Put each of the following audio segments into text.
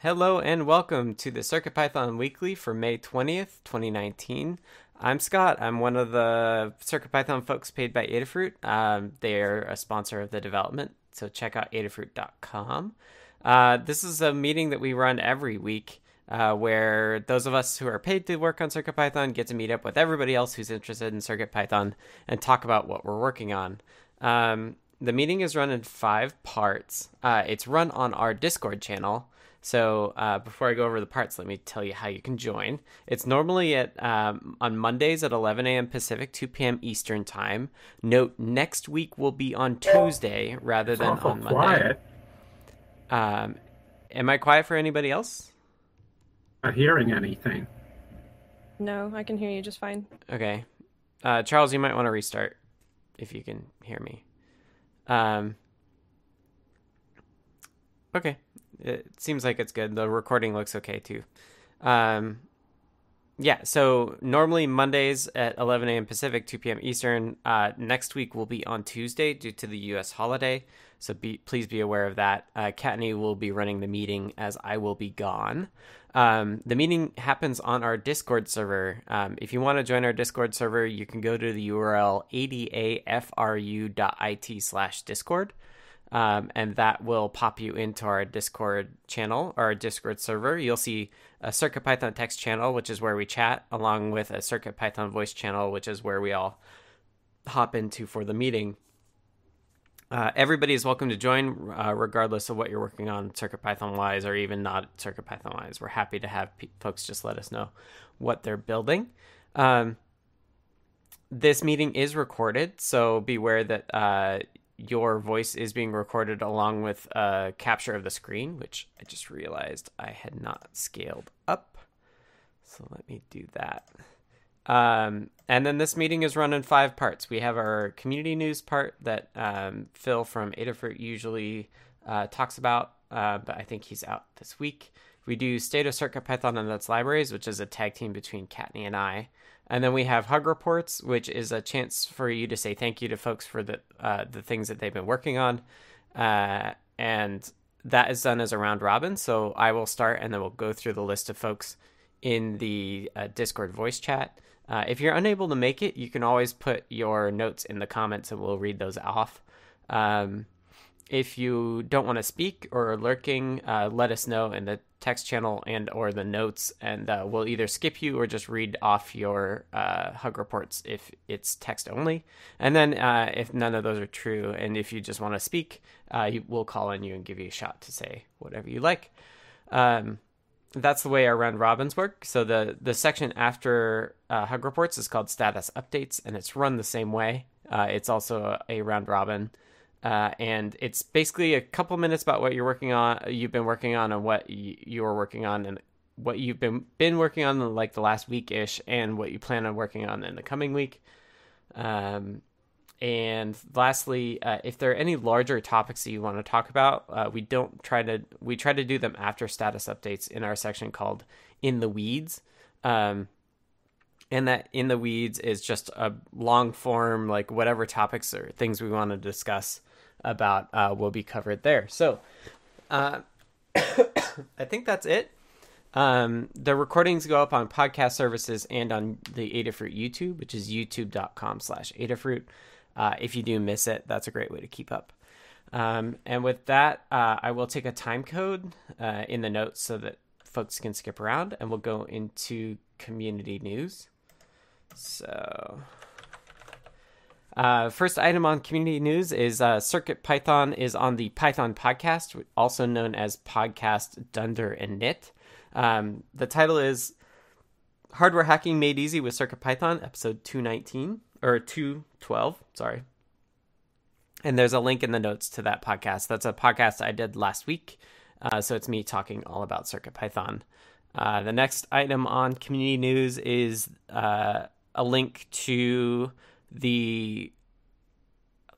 Hello and welcome to the CircuitPython Weekly for May 20th, 2019. I'm Scott. I'm one of the CircuitPython folks paid by Adafruit. Um, they're a sponsor of the development, so check out adafruit.com. Uh, this is a meeting that we run every week uh, where those of us who are paid to work on CircuitPython get to meet up with everybody else who's interested in CircuitPython and talk about what we're working on. Um, the meeting is run in five parts. Uh, it's run on our Discord channel. So uh, before I go over the parts, let me tell you how you can join. It's normally at um, on Mondays at 11 a.m. Pacific, 2 p.m. Eastern time. Note next week will be on Tuesday rather than awful on Monday. quiet. Um, am I quiet for anybody else? Not hearing anything. No, I can hear you just fine. Okay, uh, Charles, you might want to restart if you can hear me. Um, okay, it seems like it's good. The recording looks okay too. Um, yeah, so normally Mondays at 11 a.m. Pacific, 2 p.m. Eastern. Uh, next week will be on Tuesday due to the U.S. holiday, so be please be aware of that. Uh, Kattni will be running the meeting as I will be gone. Um, the meeting happens on our Discord server. Um, if you want to join our Discord server, you can go to the URL adafru.it slash Discord. Um, and that will pop you into our Discord channel or our Discord server. You'll see a CircuitPython text channel, which is where we chat, along with a CircuitPython voice channel, which is where we all hop into for the meeting. Uh, everybody is welcome to join, uh, regardless of what you're working on, CircuitPython wise, or even not CircuitPython wise. We're happy to have pe- folks just let us know what they're building. Um, this meeting is recorded, so beware that uh, your voice is being recorded along with a capture of the screen, which I just realized I had not scaled up. So let me do that. Um, and then this meeting is run in five parts. We have our community news part that um, Phil from Adafruit usually uh, talks about, uh, but I think he's out this week. We do State of CircuitPython and its libraries, which is a tag team between Kattni and I. And then we have Hug Reports, which is a chance for you to say thank you to folks for the uh, the things that they've been working on. Uh, and that is done as a round robin. So I will start and then we'll go through the list of folks in the uh, Discord voice chat. Uh, if you're unable to make it, you can always put your notes in the comments and we'll read those off. Um, if you don't want to speak or are lurking, uh, let us know in the text channel and or the notes, and uh, we'll either skip you or just read off your uh, hug reports if it's text only. And then uh, if none of those are true, and if you just want to speak, uh, we'll call on you and give you a shot to say whatever you like. Um, that's the way our round robins work. So the the section after uh, hug reports is called status updates, and it's run the same way. Uh, it's also a, a round robin, uh, and it's basically a couple minutes about what you're working on, you've been working on, and what y- you are working on, and what you've been been working on in like the last week ish, and what you plan on working on in the coming week. Um, and lastly, uh, if there are any larger topics that you want to talk about, uh, we don't try to we try to do them after status updates in our section called "In the Weeds." Um, and that "In the Weeds" is just a long form, like whatever topics or things we want to discuss about uh, will be covered there. So, uh, I think that's it. Um, the recordings go up on podcast services and on the Adafruit YouTube, which is youtube.com slash Adafruit. Uh, if you do miss it, that's a great way to keep up. Um, and with that, uh, I will take a time code uh, in the notes so that folks can skip around, and we'll go into community news. So, uh, first item on community news is uh, Circuit Python is on the Python podcast, also known as Podcast Dunder Init. Um, the title is Hardware Hacking Made Easy with Circuit Python, episode 219 or 212, sorry. And there's a link in the notes to that podcast. That's a podcast I did last week. Uh, so it's me talking all about CircuitPython. Uh, the next item on community news is uh, a link to the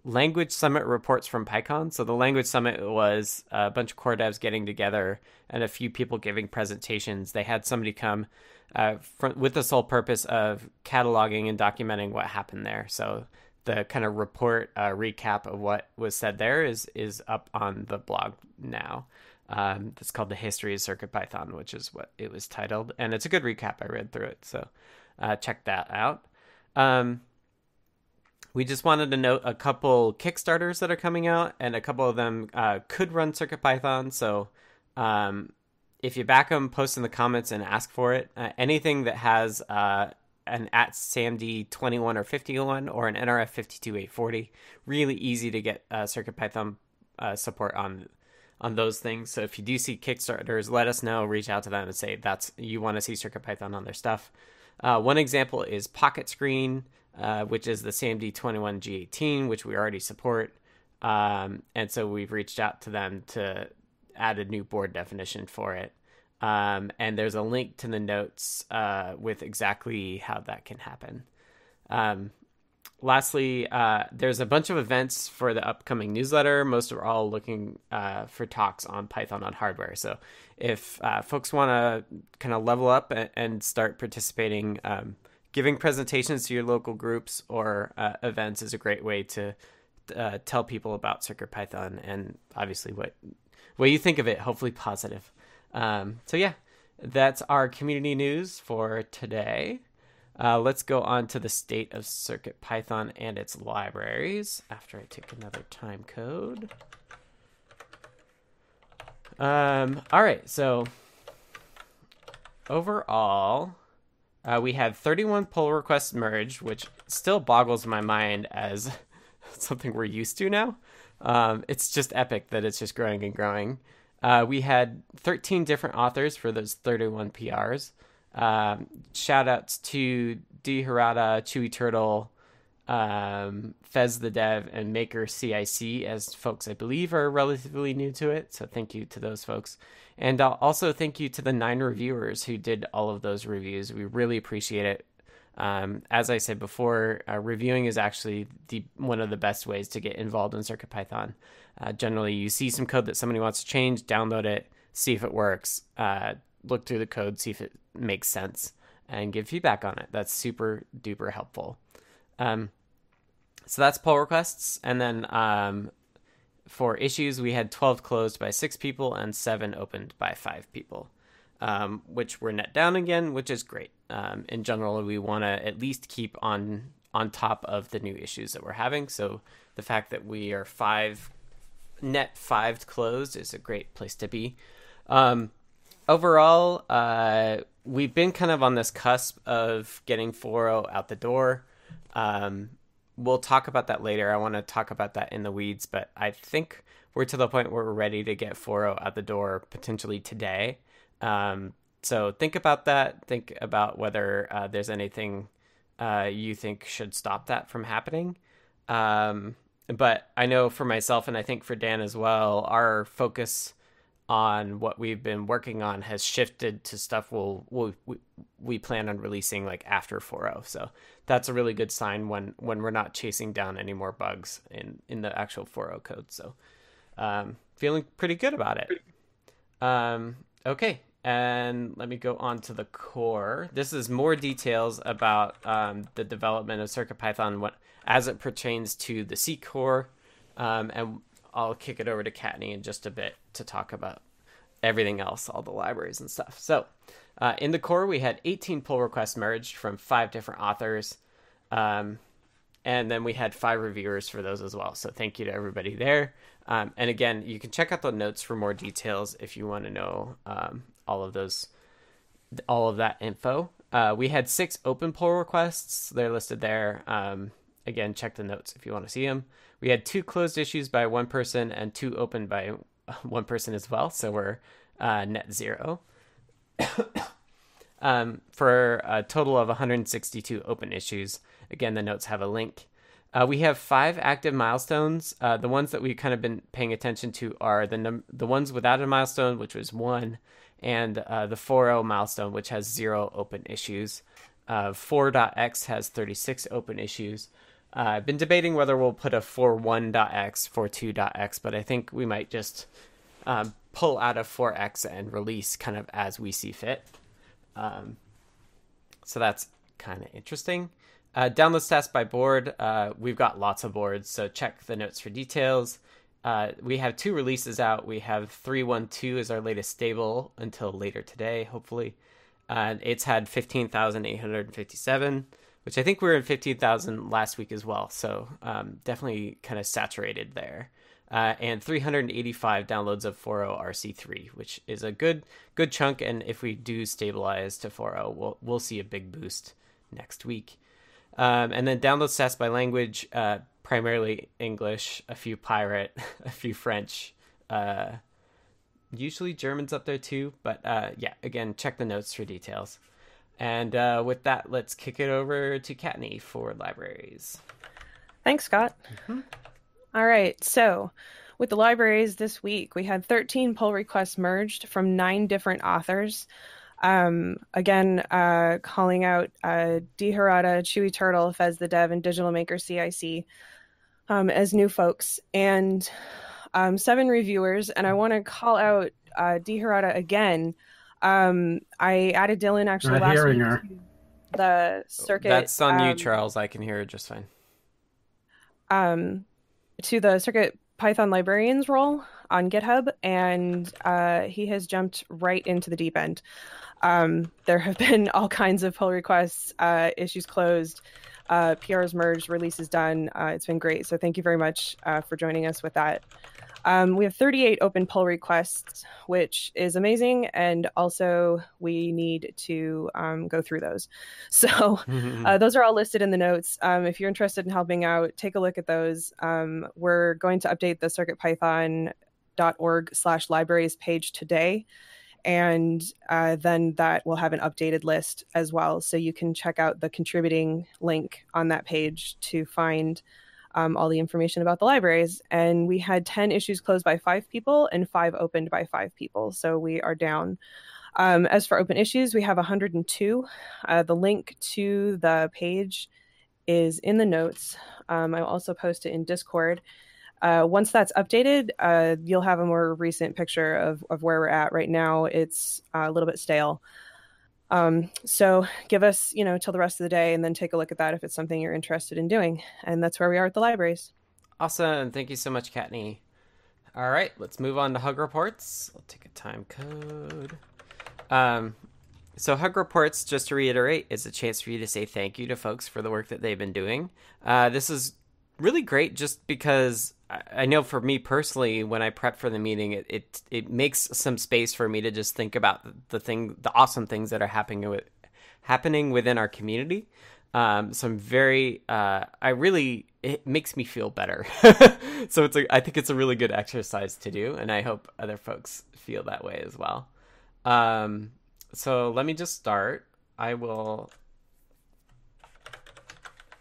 language summit reports from PyCon. So the language summit was a bunch of core devs getting together and a few people giving presentations. They had somebody come uh, with the sole purpose of cataloging and documenting what happened there. So the kind of report uh, recap of what was said there is is up on the blog now. Um, that's called the History of Circuit Python, which is what it was titled, and it's a good recap. I read through it, so uh, check that out. Um, we just wanted to note a couple Kickstarters that are coming out, and a couple of them uh, could run CircuitPython. So um, if you back them, post in the comments and ask for it. Uh, anything that has uh, an at SAMD 21 or 51 or an NRF 52840, really easy to get uh, CircuitPython uh, support on on those things. So if you do see Kickstarters, let us know. Reach out to them and say that's you want to see CircuitPython on their stuff. Uh, one example is Pocket Screen, uh, which is the SAMD 21 G18, which we already support. Um, and so we've reached out to them to add a new board definition for it. Um, and there's a link to the notes uh, with exactly how that can happen. Um, lastly, uh, there's a bunch of events for the upcoming newsletter. Most are all looking uh, for talks on Python on hardware. So if uh, folks want to kind of level up and, and start participating, um, giving presentations to your local groups or uh, events is a great way to uh, tell people about Circuit Python and obviously what what you think of it. Hopefully positive. Um, so yeah, that's our community news for today. Uh, let's go on to the state of Circuit Python and its libraries after I take another time code. Um, all right, so overall, uh, we had 31 pull requests merged, which still boggles my mind as something we're used to now. Um, it's just epic that it's just growing and growing. Uh, we had 13 different authors for those 31 PRs. Um, shout outs to D Chewy Turtle, um, Fez the Dev, and Maker CIC as folks I believe are relatively new to it. So thank you to those folks. And uh, also thank you to the nine reviewers who did all of those reviews. We really appreciate it. Um, as I said before, uh, reviewing is actually the one of the best ways to get involved in CircuitPython. Uh, generally, you see some code that somebody wants to change, download it, see if it works, uh, look through the code, see if it makes sense, and give feedback on it. That's super duper helpful. Um, so that's pull requests, and then um, for issues, we had 12 closed by six people and seven opened by five people, um, which were net down again, which is great. Um, in general, we want to at least keep on on top of the new issues that we're having. So the fact that we are five net five closed is a great place to be. Um, overall, uh, we've been kind of on this cusp of getting 4.0 out the door. Um, we'll talk about that later. I want to talk about that in the weeds, but I think we're to the point where we're ready to get 4.0 out the door potentially today. Um, so think about that. Think about whether uh, there's anything uh, you think should stop that from happening. Um, but I know for myself, and I think for Dan as well, our focus on what we've been working on has shifted to stuff we'll, we'll we, we plan on releasing like after 4.0 so that's a really good sign when when we're not chasing down any more bugs in in the actual 4.0 code. So um, feeling pretty good about it. Um, okay. And let me go on to the core. This is more details about um, the development of circuitpython as it pertains to the c core. Um, and I'll kick it over to Kattni in just a bit to talk about everything else, all the libraries and stuff. So, uh, in the core, we had 18 pull requests merged from five different authors. Um, and then we had five reviewers for those as well. So, thank you to everybody there. Um, and again, you can check out the notes for more details if you want to know um, all of those, all of that info. Uh, we had six open pull requests. They're listed there. Um, again, check the notes if you want to see them. We had two closed issues by one person and two open by one person as well. So we're uh, net zero. um, for a total of 162 open issues. Again, the notes have a link. Uh, we have five active milestones. Uh, the ones that we've kind of been paying attention to are the num- the ones without a milestone, which was one, and uh, the 4.0 milestone, which has zero open issues. Uh, 4.x has 36 open issues. Uh, I've been debating whether we'll put a 4.1.x, 4.2.x, but I think we might just um, pull out of 4x and release kind of as we see fit. Um, so that's kind of interesting. Uh, download stats by board. Uh, we've got lots of boards, so check the notes for details. uh, we have two releases out. We have 312 is our latest stable until later today, hopefully. Uh, it's had 15,857, which I think we were in 15,000 last week as well. So um, definitely kind of saturated there. Uh, and 385 downloads of 4.0 RC3, which is a good good chunk. And if we do stabilize to 4.0, we'll we'll see a big boost next week. Um, and then download stats by language, uh, primarily English, a few pirate, a few French, uh, usually German's up there too. But uh, yeah, again, check the notes for details. And uh, with that, let's kick it over to Kattni for libraries. Thanks, Scott. Mm-hmm. All right, so with the libraries this week, we had 13 pull requests merged from nine different authors. Um, again, uh, calling out uh, D. Harada, Chewy Turtle, Fez the Dev, and Digital Maker CIC um, as new folks, and um, seven reviewers. And I want to call out uh, D. Harada again. Um, I added Dylan actually Not last week. Her. The circuit. That's on you, um, Charles. I can hear it just fine. Um, to the Circuit Python librarians role on GitHub, and uh, he has jumped right into the deep end. Um, there have been all kinds of pull requests, uh, issues closed, uh, PRs merged, releases done. Uh, it's been great. So thank you very much uh, for joining us with that. Um, we have 38 open pull requests, which is amazing. And also, we need to um, go through those. So, uh, those are all listed in the notes. Um, if you're interested in helping out, take a look at those. Um, we're going to update the circuitpython.org slash libraries page today and uh, then that will have an updated list as well. So you can check out the contributing link on that page to find um, all the information about the libraries. And we had 10 issues closed by five people and five opened by five people. So we are down. Um, as for open issues, we have 102. Uh, the link to the page is in the notes. Um, I'll also post it in Discord. Uh, once that's updated, uh, you'll have a more recent picture of, of where we're at. Right now, it's uh, a little bit stale. Um, so give us, you know, till the rest of the day and then take a look at that if it's something you're interested in doing. And that's where we are at the libraries. Awesome. Thank you so much, Kattni. All right, let's move on to Hug Reports. I'll take a time code. Um, so Hug Reports, just to reiterate, is a chance for you to say thank you to folks for the work that they've been doing. Uh, this is really great just because I know for me personally, when I prep for the meeting, it, it, it makes some space for me to just think about the thing, the awesome things that are happening with happening within our community. Um, so I'm very, uh, I really, it makes me feel better. so it's a, I think it's a really good exercise to do, and I hope other folks feel that way as well. Um, so let me just start. I will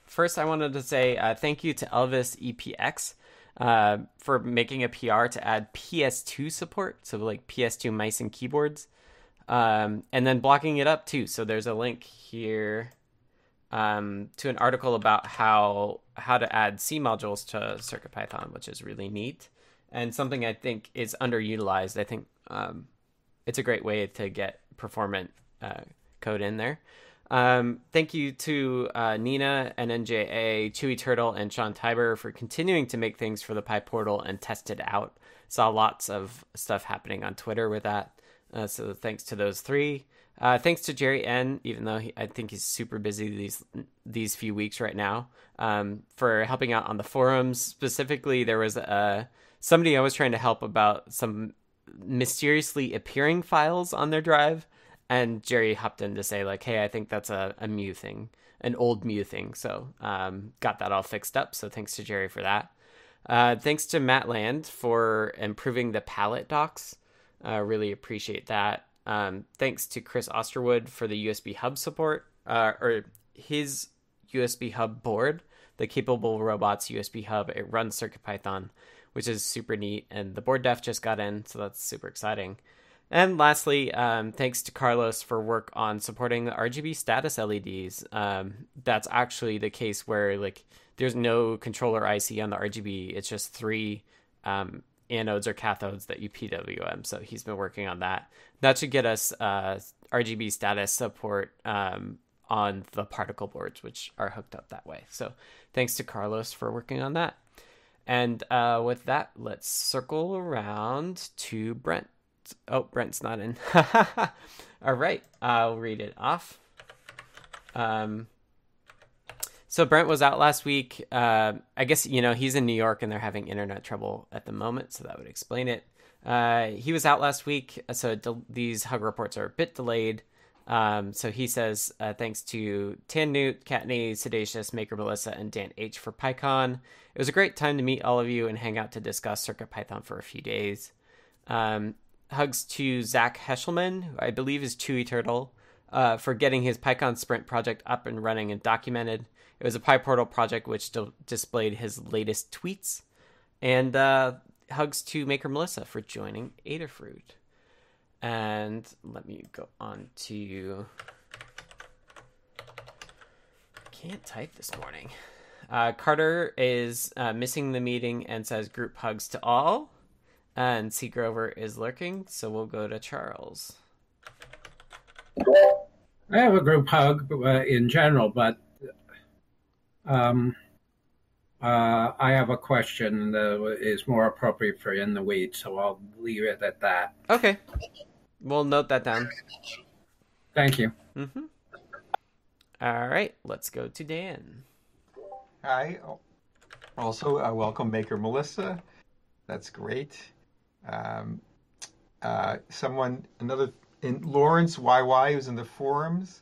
first, I wanted to say uh, thank you to Elvis EPX uh, for making a PR to add PS2 support, so like PS2 mice and keyboards, um, and then blocking it up too. So there's a link here um, to an article about how how to add C modules to CircuitPython, which is really neat and something I think is underutilized. I think um, it's a great way to get performant uh, code in there. Um, thank you to uh, Nina and NJA, Chewy Turtle, and Sean Tibor for continuing to make things for the PyPortal and test it out. Saw lots of stuff happening on Twitter with that. Uh, so thanks to those three. Uh, thanks to Jerry N, even though he, I think he's super busy these these few weeks right now, um, for helping out on the forums. Specifically, there was uh, somebody I was trying to help about some mysteriously appearing files on their drive and Jerry hopped in to say like, "Hey, I think that's a, a Mu thing, an old Mu thing." So um, got that all fixed up. So thanks to Jerry for that. Uh, thanks to Matt Land for improving the palette docs. Uh, really appreciate that. Um, thanks to Chris Osterwood for the USB hub support uh, or his USB hub board, the Capable Robots USB hub. It runs CircuitPython, which is super neat. And the board def just got in, so that's super exciting. And lastly, um, thanks to Carlos for work on supporting the RGB status LEDs. Um, that's actually the case where like there's no controller IC on the RGB. It's just three um, anodes or cathodes that you PWM. So he's been working on that. That should get us uh, RGB status support um, on the particle boards, which are hooked up that way. So thanks to Carlos for working on that. And uh, with that, let's circle around to Brent. Oh, Brent's not in. All right, I'll read it off. Um, so Brent was out last week. Uh, I guess you know he's in New York and they're having internet trouble at the moment, so that would explain it. Uh, he was out last week, so de- these hug reports are a bit delayed. Um, so he says, uh, thanks to Tan Newt, Kattni, Siddacious, Maker Melissa, and Dan H for PyCon. It was a great time to meet all of you and hang out to discuss Circuit Python for a few days. Um, hugs to Zach Heshelman, who I believe is Chewy Turtle, uh, for getting his PyCon Sprint project up and running and documented. It was a PyPortal project which displayed his latest tweets. And uh, hugs to Maker Melissa for joining Adafruit. And let me go on to. Can't type this morning. Uh, Carter is uh, missing the meeting and says group hugs to all. And C. Grover is lurking, so we'll go to Charles. I have a group hug uh, in general, but um, uh, I have a question that is more appropriate for in the weeds, so I'll leave it at that. Okay. We'll note that down. Thank you. Mm-hmm. All right, let's go to Dan. Hi. Also, uh, welcome Maker Melissa. That's great. Um, uh, someone, another, in Lawrence YY, who's in the forums,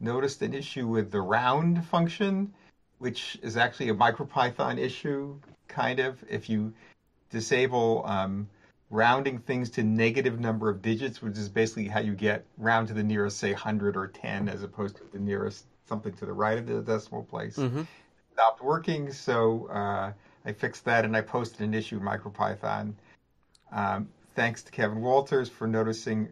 noticed an issue with the round function which is actually a MicroPython issue, kind of. If you disable um, rounding things to negative number of digits, which is basically how you get round to the nearest, say, 100 or 10, as opposed to the nearest something to the right of the decimal place. Mm-hmm. Stopped working, so uh, I fixed that and I posted an issue in MicroPython. Um, thanks to Kevin Walters for noticing,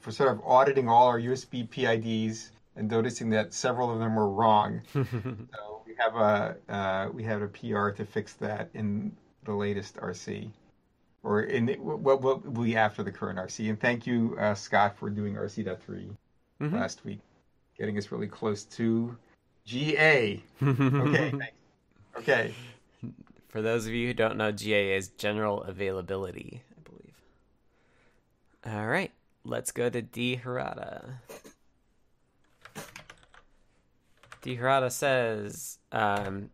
for sort of auditing all our USB PIDs and noticing that several of them were wrong. so we have a uh, we have a PR to fix that in the latest RC, or in the, what will be after the current RC. And thank you, uh, Scott, for doing RC.3 mm-hmm. last week, getting us really close to GA. okay, thanks. Okay. For those of you who don't know, GA is general availability. All right, let's go to D Harada. D Harada says, um,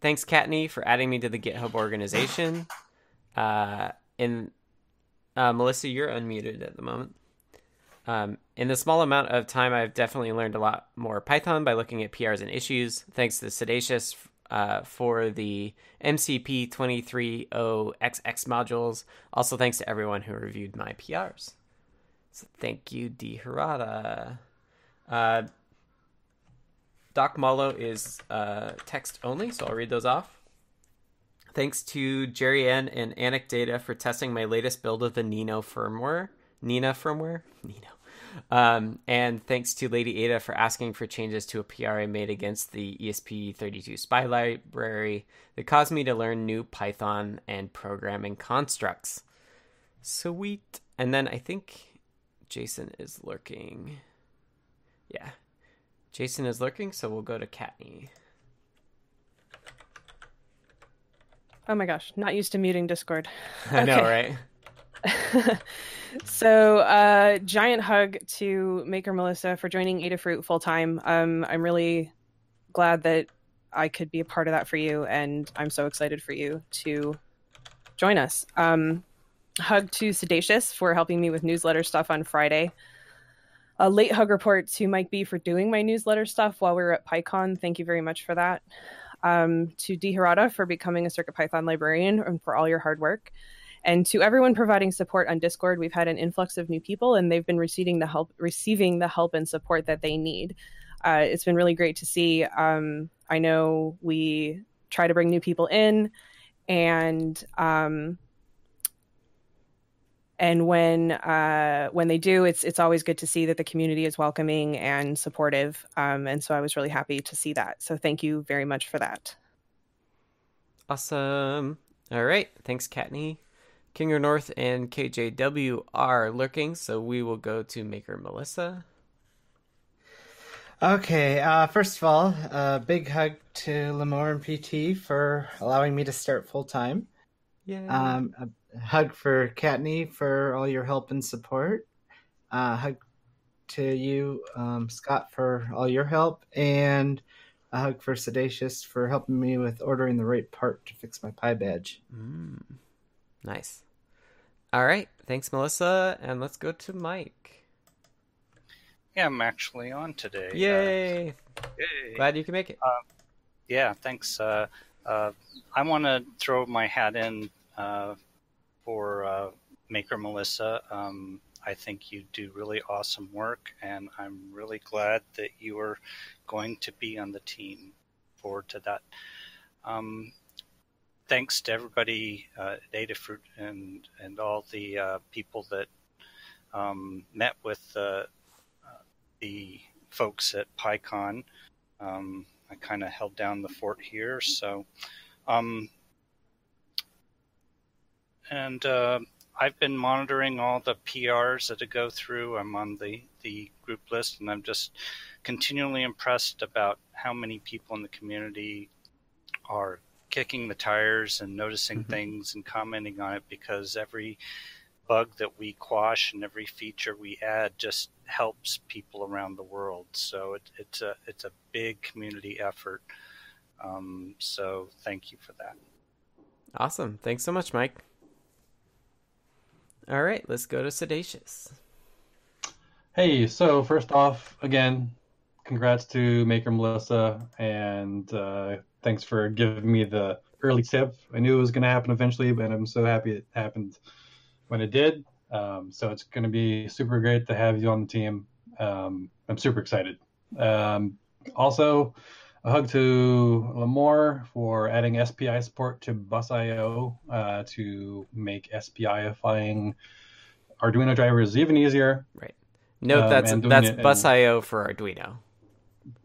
thanks, Kattni, for adding me to the GitHub organization. Uh, in uh, Melissa, you're unmuted at the moment. Um, in the small amount of time, I've definitely learned a lot more Python by looking at PRs and issues. Thanks to Siddacious uh, for the MCP 230XX modules. Also, thanks to everyone who reviewed my PRs. So, thank you, D. Uh, Doc Malo is uh, text only, so I'll read those off. Thanks to Jerry and Anecdata for testing my latest build of the Nino firmware. Nina firmware? Nino. Um, and thanks to Lady Ada for asking for changes to a PR I made against the ESP32 SPI library that caused me to learn new Python and programming constructs. Sweet. And then I think Jason is lurking. Yeah, Jason is lurking, so we'll go to Kattni. Oh my gosh, not used to muting Discord. I know, right? so, uh, giant hug to Maker Melissa for joining Adafruit full time. Um, I'm really glad that I could be a part of that for you, and I'm so excited for you to join us. Um, hug to Siddacious for helping me with newsletter stuff on Friday a late hug report to Mike B for doing my newsletter stuff while we were at PyCon. Thank you very much for that. Um, to D for becoming a CircuitPython librarian and for all your hard work. And to everyone providing support on Discord, we've had an influx of new people, and they've been receiving the help, receiving the help and support that they need. Uh, it's been really great to see. Um, I know we try to bring new people in, and um, and when uh, when they do, it's it's always good to see that the community is welcoming and supportive. Um, and so I was really happy to see that. So thank you very much for that. Awesome. All right, thanks, Kattni. Kinger North and KJW are lurking, so we will go to Maker Melissa. Okay, uh, first of all, a uh, big hug to Limor and PT for allowing me to start full time. Yeah. Um, a hug for Kattni for all your help and support. Uh, hug to you, um, Scott, for all your help, and a hug for Siddacious for helping me with ordering the right part to fix my PyBadge. Mm. Nice. All right. Thanks, Melissa. And let's go to Mike. Yeah, I'm actually on today. Yay! Uh, yay. Glad you can make it. Uh, yeah, thanks. Uh, uh I want to throw my hat in uh, for uh, Maker Melissa. Um, I think you do really awesome work, and I'm really glad that you are going to be on the team. Forward to that. Um, thanks to everybody uh, Adafruit and and all the uh, people that um, met with uh, the folks at PyCon. Um, I kind of held down the fort here, so um, and uh, I've been monitoring all the PRs that go through. I'm on the the group list, and I'm just continually impressed about how many people in the community are kicking the tires and noticing mm-hmm. things and commenting on it because every bug that we quash and every feature we add just helps people around the world. So it, it's a it's a big community effort. Um, so thank you for that. Awesome. Thanks so much, Mike. All right, let's go to Siddacious. Hey, so first off, again, congrats to Maker Melissa, and uh, thanks for giving me the early tip. I knew it was going to happen eventually, but I'm so happy it happened when it did. Um, so it's going to be super great to have you on the team. Um, I'm super excited. Um, also, a hug to Limor for adding SPI support to Bus.io uh, to make SPIifying Arduino drivers even easier. Right. Note um, that's that's Bus.io for Arduino.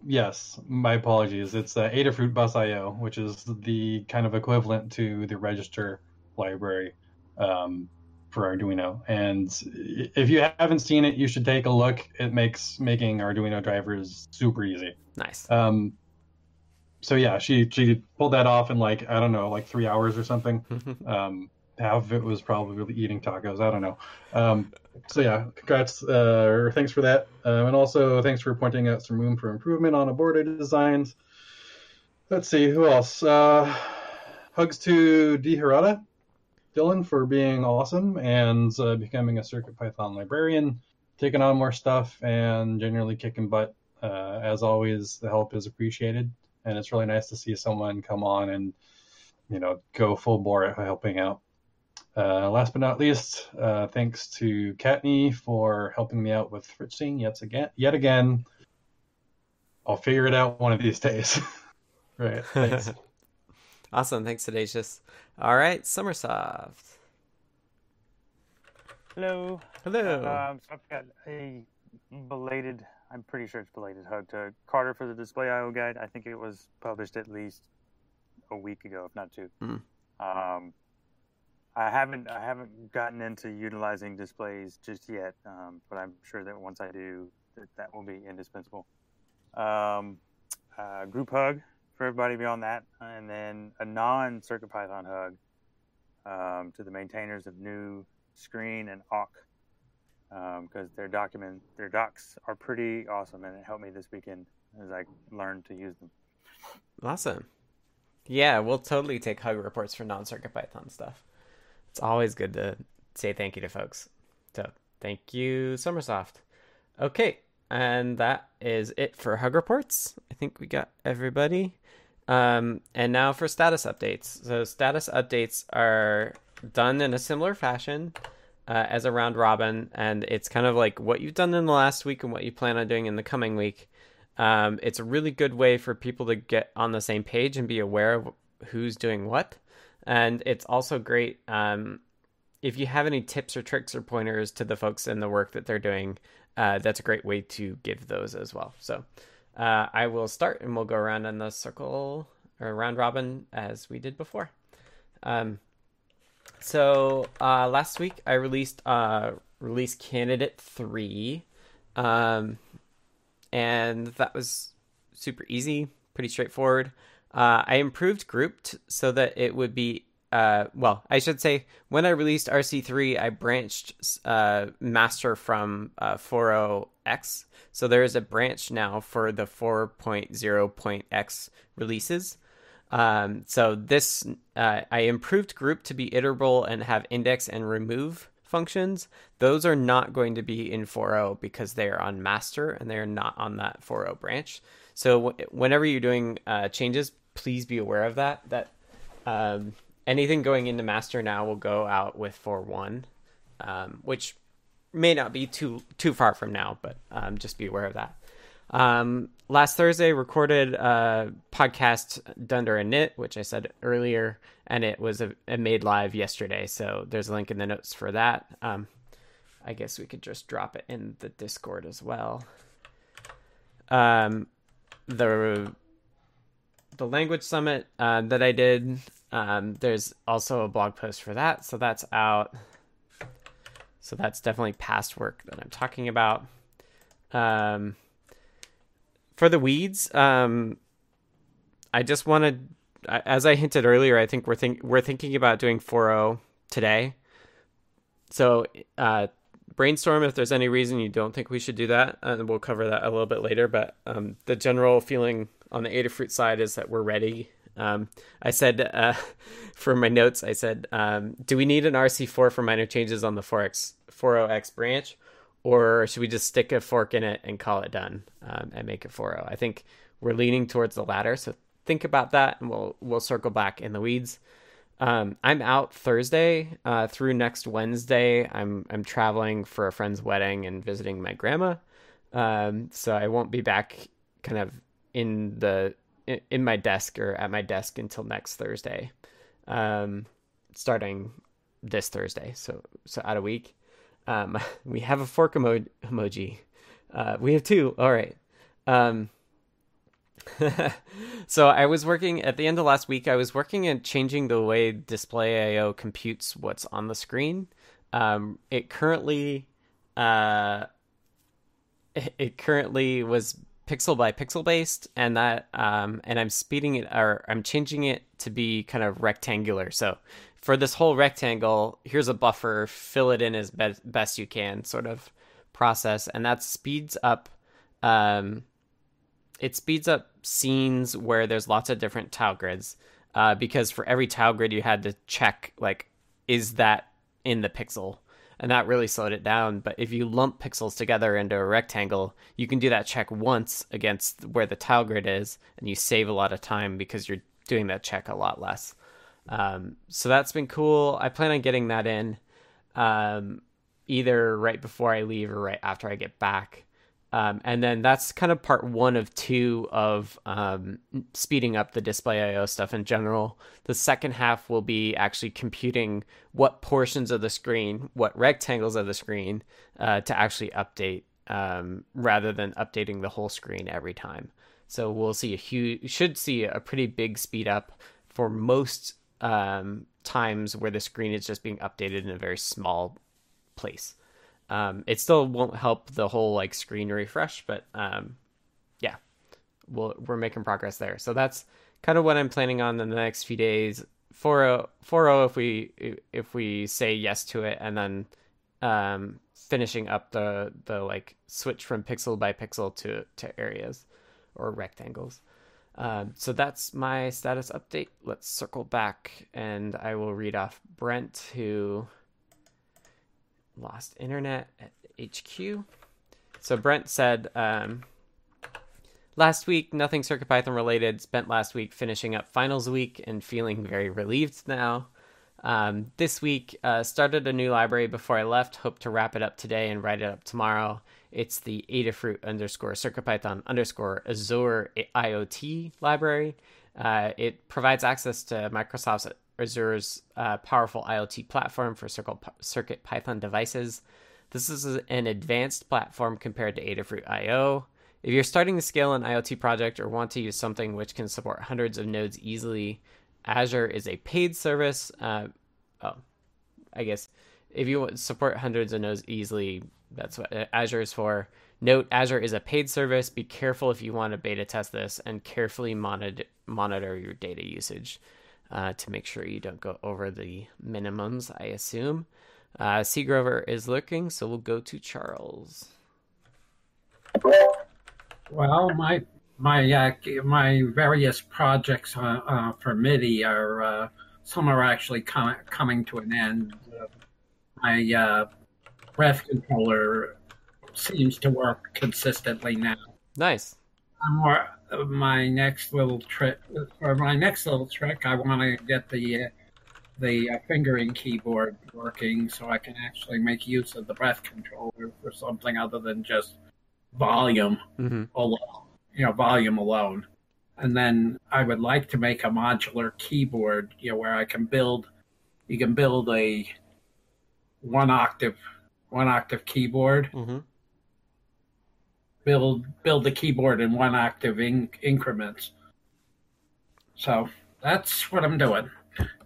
Yes, my apologies. It's uh, Adafruit Bus.io, which is the kind of equivalent to the register library um, for Arduino. And if you haven't seen it, you should take a look. It makes making Arduino drivers super easy. Nice. Um, so yeah, she she pulled that off in like I don't know, like three hours or something. um, half of it was probably eating tacos. I don't know. Um, so yeah, congrats uh, or thanks for that, um, and also thanks for pointing out some room for improvement on aborted designs. Let's see who else. Uh, hugs to D Dylan for being awesome and uh, becoming a Circuit Python librarian, taking on more stuff, and generally kicking butt. Uh, as always, the help is appreciated and it's really nice to see someone come on and you know go full bore helping out. Uh, last but not least, uh, thanks to Kattni for helping me out with fritzing yet again. Yet again, I'll figure it out one of these days. right. Thanks. awesome. Thanks, Siddacious. All right, Summersoft. Hello. Hello. Um, so I've got a belated I'm pretty sure it's belated hug to Carter for the Display IO guide. I think it was published at least a week ago, if not two. Mm. Um, I haven't I haven't gotten into utilizing displays just yet, um, but I'm sure that once I do, that that will be indispensable. Um, uh, group hug for everybody beyond that, and then a non CircuitPython hug um, to the maintainers of GNU Screen and awk because um, their document their docs are pretty awesome and it helped me this weekend as I learned to use them. Awesome. Yeah, we'll totally take hug reports for non-circuit Python stuff. It's always good to say thank you to folks. So thank you, Summersoft. Okay, and that is it for hug reports. I think we got everybody. Um, and now for status updates. So status updates are done in a similar fashion uh, as a round robin, and it's kind of like what you've done in the last week and what you plan on doing in the coming week. Um, it's a really good way for people to get on the same page and be aware of who's doing what. And it's also great um, if you have any tips or tricks or pointers to the folks in the work that they're doing. Uh, that's a great way to give those as well. So uh, I will start and we'll go around in the circle or round robin as we did before. Um, so uh, last week I released uh, release candidate three, um, and that was super easy, pretty straightforward. Uh, I improved grouped so that it would be uh, well, I should say when I released RC3, I branched uh, master from uh, 4.0x. So there is a branch now for the 4.0.x releases. Um, so this, uh, I improved group to be iterable and have index and remove functions. Those are not going to be in 4.0 because they are on master and they are not on that 4.0 branch. So whenever you're doing uh, changes, please be aware of that. That um, anything going into master now will go out with 4.1, um, which may not be too too far from now, but um, just be aware of that. Um, last Thursday, recorded a podcast Dunder Init, which I said earlier, and it was a, a made live yesterday. So there's a link in the notes for that. Um, I guess we could just drop it in the Discord as well. Um, the the language summit uh, that I did. Um, there's also a blog post for that, so that's out. So that's definitely past work that I'm talking about. Um, for the weeds, um, I just wanted, as I hinted earlier, I think we're think we're thinking about doing 4.0 today. So uh, brainstorm if there's any reason you don't think we should do that, and we'll cover that a little bit later. But um, the general feeling on the Adafruit side is that we're ready. Um, I said uh, for my notes, I said, um, do we need an RC4 for minor changes on the 4x 40x branch? or should we just stick a fork in it and call it done um, and make it 40? I think we're leaning towards the latter, so think about that, and we'll we'll circle back in the weeds. Um, I'm out Thursday uh, through next Wednesday. I'm I'm traveling for a friend's wedding and visiting my grandma, um, so I won't be back kind of in the in, my desk or at my desk until next Thursday, um, starting this Thursday. So so out a week. Um, we have a fork emo- emoji. Uh, we have two. All right. Um, so I was working at the end of last week. I was working at changing the way Display IO computes what's on the screen. Um, it currently, uh, it currently was pixel by pixel based, and that, um, and I'm speeding it or I'm changing it to be kind of rectangular. So for this whole rectangle, here's a buffer, fill it in as be- best you can, sort of process, and that speeds up. Um, it speeds up scenes where there's lots of different tile grids, uh, because for every tile grid you had to check like, is that in the pixel, and that really slowed it down. But if you lump pixels together into a rectangle, you can do that check once against where the tile grid is, and you save a lot of time because you're doing that check a lot less. Um, so that's been cool. I plan on getting that in um, either right before I leave or right after I get back. Um, and then that's kind of part one of two of um, speeding up the display IO stuff in general. The second half will be actually computing what portions of the screen, what rectangles of the screen, uh, to actually update um, rather than updating the whole screen every time. So we'll see a huge, should see a pretty big speed up for most um, times where the screen is just being updated in a very small place. Um, it still won't help the whole like screen refresh, but um, yeah, we'll, we're making progress there. So that's kind of what I'm planning on in the next few days. 4.0, 4.0 if we if we say yes to it, and then um, finishing up the the like switch from pixel by pixel to to areas or rectangles. Um, so that's my status update. Let's circle back and I will read off Brent, who lost internet at HQ. So Brent said, um, last week, nothing CircuitPython related. Spent last week finishing up finals week and feeling very relieved now. Um, this week, uh, started a new library before I left. Hope to wrap it up today and write it up tomorrow. It's the Adafruit underscore CircuitPython underscore Azure IoT library. Uh, it provides access to Microsoft's Azure's uh, powerful IoT platform for Circuit Python devices. This is an advanced platform compared to Adafruit IO. If you're starting to scale an IoT project or want to use something which can support hundreds of nodes easily, Azure is a paid service. Uh, oh, I guess if you support hundreds of nodes easily, that's what Azure is for. Note Azure is a paid service. Be careful if you want to beta test this and carefully monitor, monitor your data usage uh, to make sure you don't go over the minimums, I assume. Uh, C. Grover is looking, so we'll go to Charles. Well, my my uh, my various projects uh, uh, for MIDI are uh, some are actually com- coming to an end. my uh, breath controller seems to work consistently now. Nice. More, my next little trick for my next little trick, I want to get the uh, the uh, fingering keyboard working so I can actually make use of the breath controller for something other than just volume Mm-hmm. alone, you know, volume alone. And then I would like to make a modular keyboard, you know, where I can build, you can build a one octave, one octave keyboard, Mm-hmm. Build build the keyboard in one octave in, increments. So that's what I'm doing.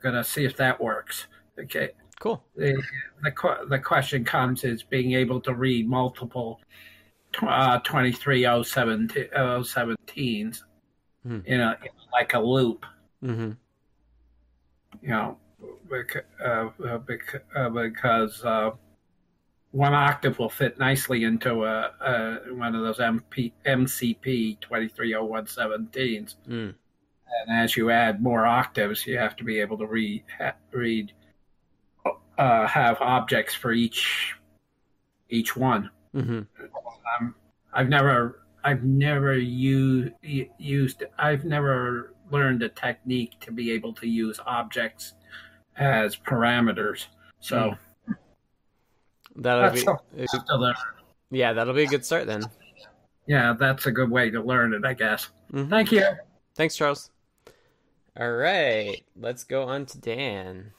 Gonna see if that works. Okay. Cool. The the, the question comes is being able to read multiple uh, 23017s Hmm. in a in like a loop. Mm-hmm. You know, bec- uh, uh, uh, because uh, one octave will fit nicely into a, a one of those MP, MCP 23017s. Mm. and as you add more octaves, you have to be able to read ha- read uh, have objects for each each one. Mm-hmm. Um, I've never I've never u- used I've never learned a technique to be able to use objects as parameters. So That'll that's be something to learn. yeah, that'll be a good start then. Yeah, that's a good way to learn it, I guess. Mhm. Thank you. Thanks, Charles. All right, let's go on to Dan.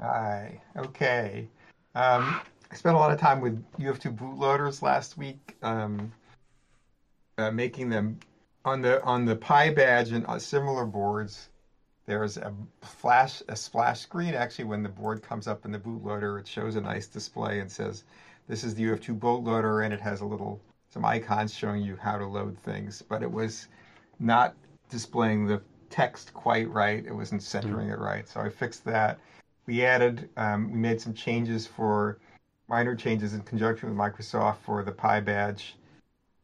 Hi. Okay. Um, I spent a lot of time with UF2 bootloaders last week, um, uh, making them on the on the PyBadge and uh, similar boards. There's a flash a splash screen. Actually, when the board comes up in the bootloader, it shows a nice display and says, "This is the UF2 bootloader," and it has a little some icons showing you how to load things. But it was not displaying the text quite right. It wasn't centering it right. So I fixed that we added um, we made some changes for minor changes in conjunction with microsoft for the PyBadge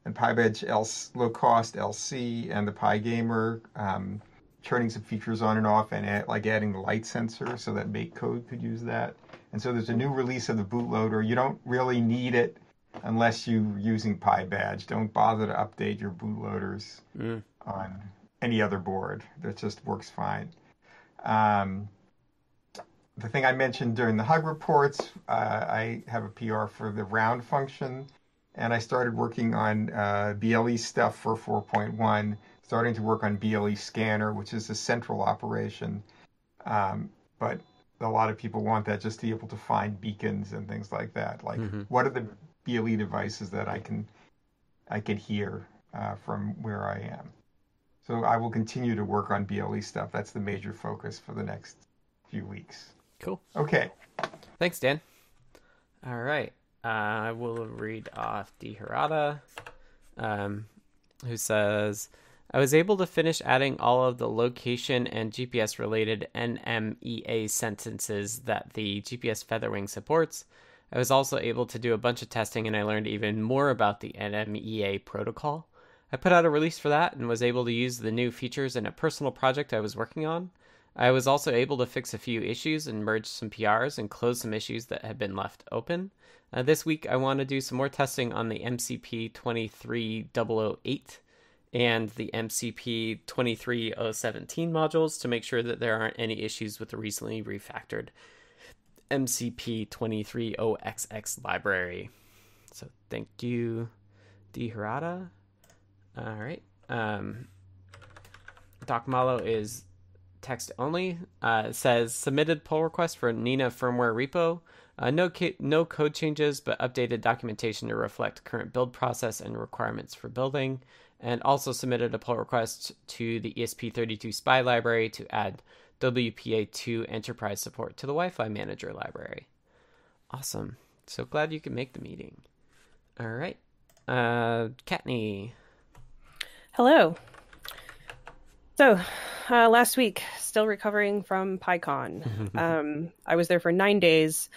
and PyBadge L- low cost lc and the PyGamer um, turning some features on and off and add, like adding the light sensor so that MakeCode could use that. And so there's a new release of the bootloader. You don't really need it unless you're using PyBadge. Don't bother to update your bootloaders Mm. on any other board. That just works fine. Um, the thing I mentioned during the hug reports, uh, I have a PR for the round function, and I started working on uh, BLE stuff for 4.1, starting to work on BLE Scanner, which is a central operation. Um, but a lot of people want that just to be able to find beacons and things like that. Like, Mhm. what are the BLE devices that I can I can hear uh, from where I am? So I will continue to work on BLE stuff. That's the major focus for the next few weeks. Cool. Okay. Thanks, Dan. All right. Uh, I will read off D. Hirata, um, who says, I was able to finish adding all of the location and GPS related NMEA sentences that the GPS Featherwing supports. I was also able to do a bunch of testing and I learned even more about the NMEA protocol. I put out a release for that and was able to use the new features in a personal project I was working on. I was also able to fix a few issues and merge some PRs and close some issues that had been left open. Uh, this week, I want to do some more testing on the MCP 23008 and the MCP 23017 modules to make sure that there aren't any issues with the recently refactored MCP 230XX library. So thank you, D. Hirata. All right. Um, Doc Mollo is text only. Uh, says submitted pull request for Nina firmware repo. Uh, no ca- no code changes, but updated documentation to reflect current build process and requirements for building. And also submitted a pull request to the ESP32 SPI library to add WPA2 enterprise support to the Wi-Fi manager library. Awesome. So glad you could make the meeting. All right. Uh, Kattni. Hello. So, uh, last week, still recovering from PyCon. um, I was there for nine days.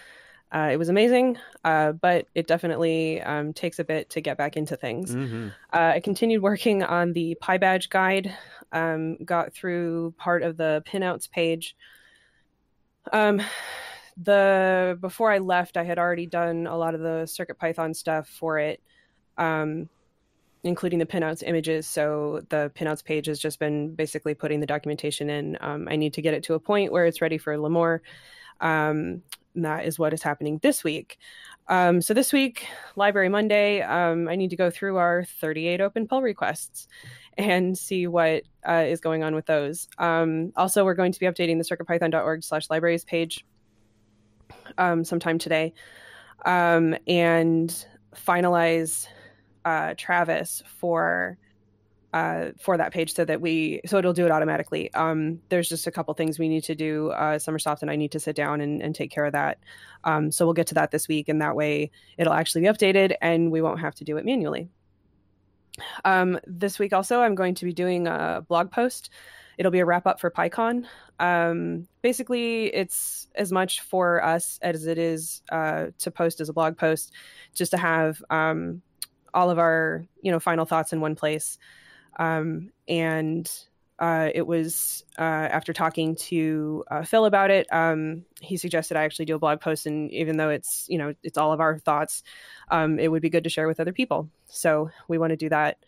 Uh, it was amazing, uh, but it definitely um, takes a bit to get back into things. Mm-hmm. Uh, I continued working on the PyBadge guide, um, got through part of the pinouts page. Um, the before I left, I had already done a lot of the CircuitPython stuff for it, um, including the pinouts images. So the pinouts page has just been basically putting the documentation in. Um, I need to get it to a point where it's ready for Limor. Um, that is what is happening this week. Um, so this week, Library Monday, um, I need to go through our 38 open pull requests and see what uh, is going on with those. Um, also, we're going to be updating the circuitpython.org slash libraries page um, sometime today um, and finalize uh, Travis for uh, for that page so that we so it'll do it automatically. Um, there's just a couple things we need to do. Uh, Sommersoft and I need to sit down and, and take care of that. Um, so we'll get to that this week, and that way it'll actually be updated, and we won't have to do it manually. Um, this week also, I'm going to be doing a blog post. It'll be a wrap up for PyCon. Um, basically, it's as much for us as it is uh, to post as a blog post, just to have um, all of our you know final thoughts in one place. Um, and uh, it was uh, after talking to uh, Phil about it, um, he suggested I actually do a blog post, and even though it's you know it's all of our thoughts, um, it would be good to share with other people. So we want to do that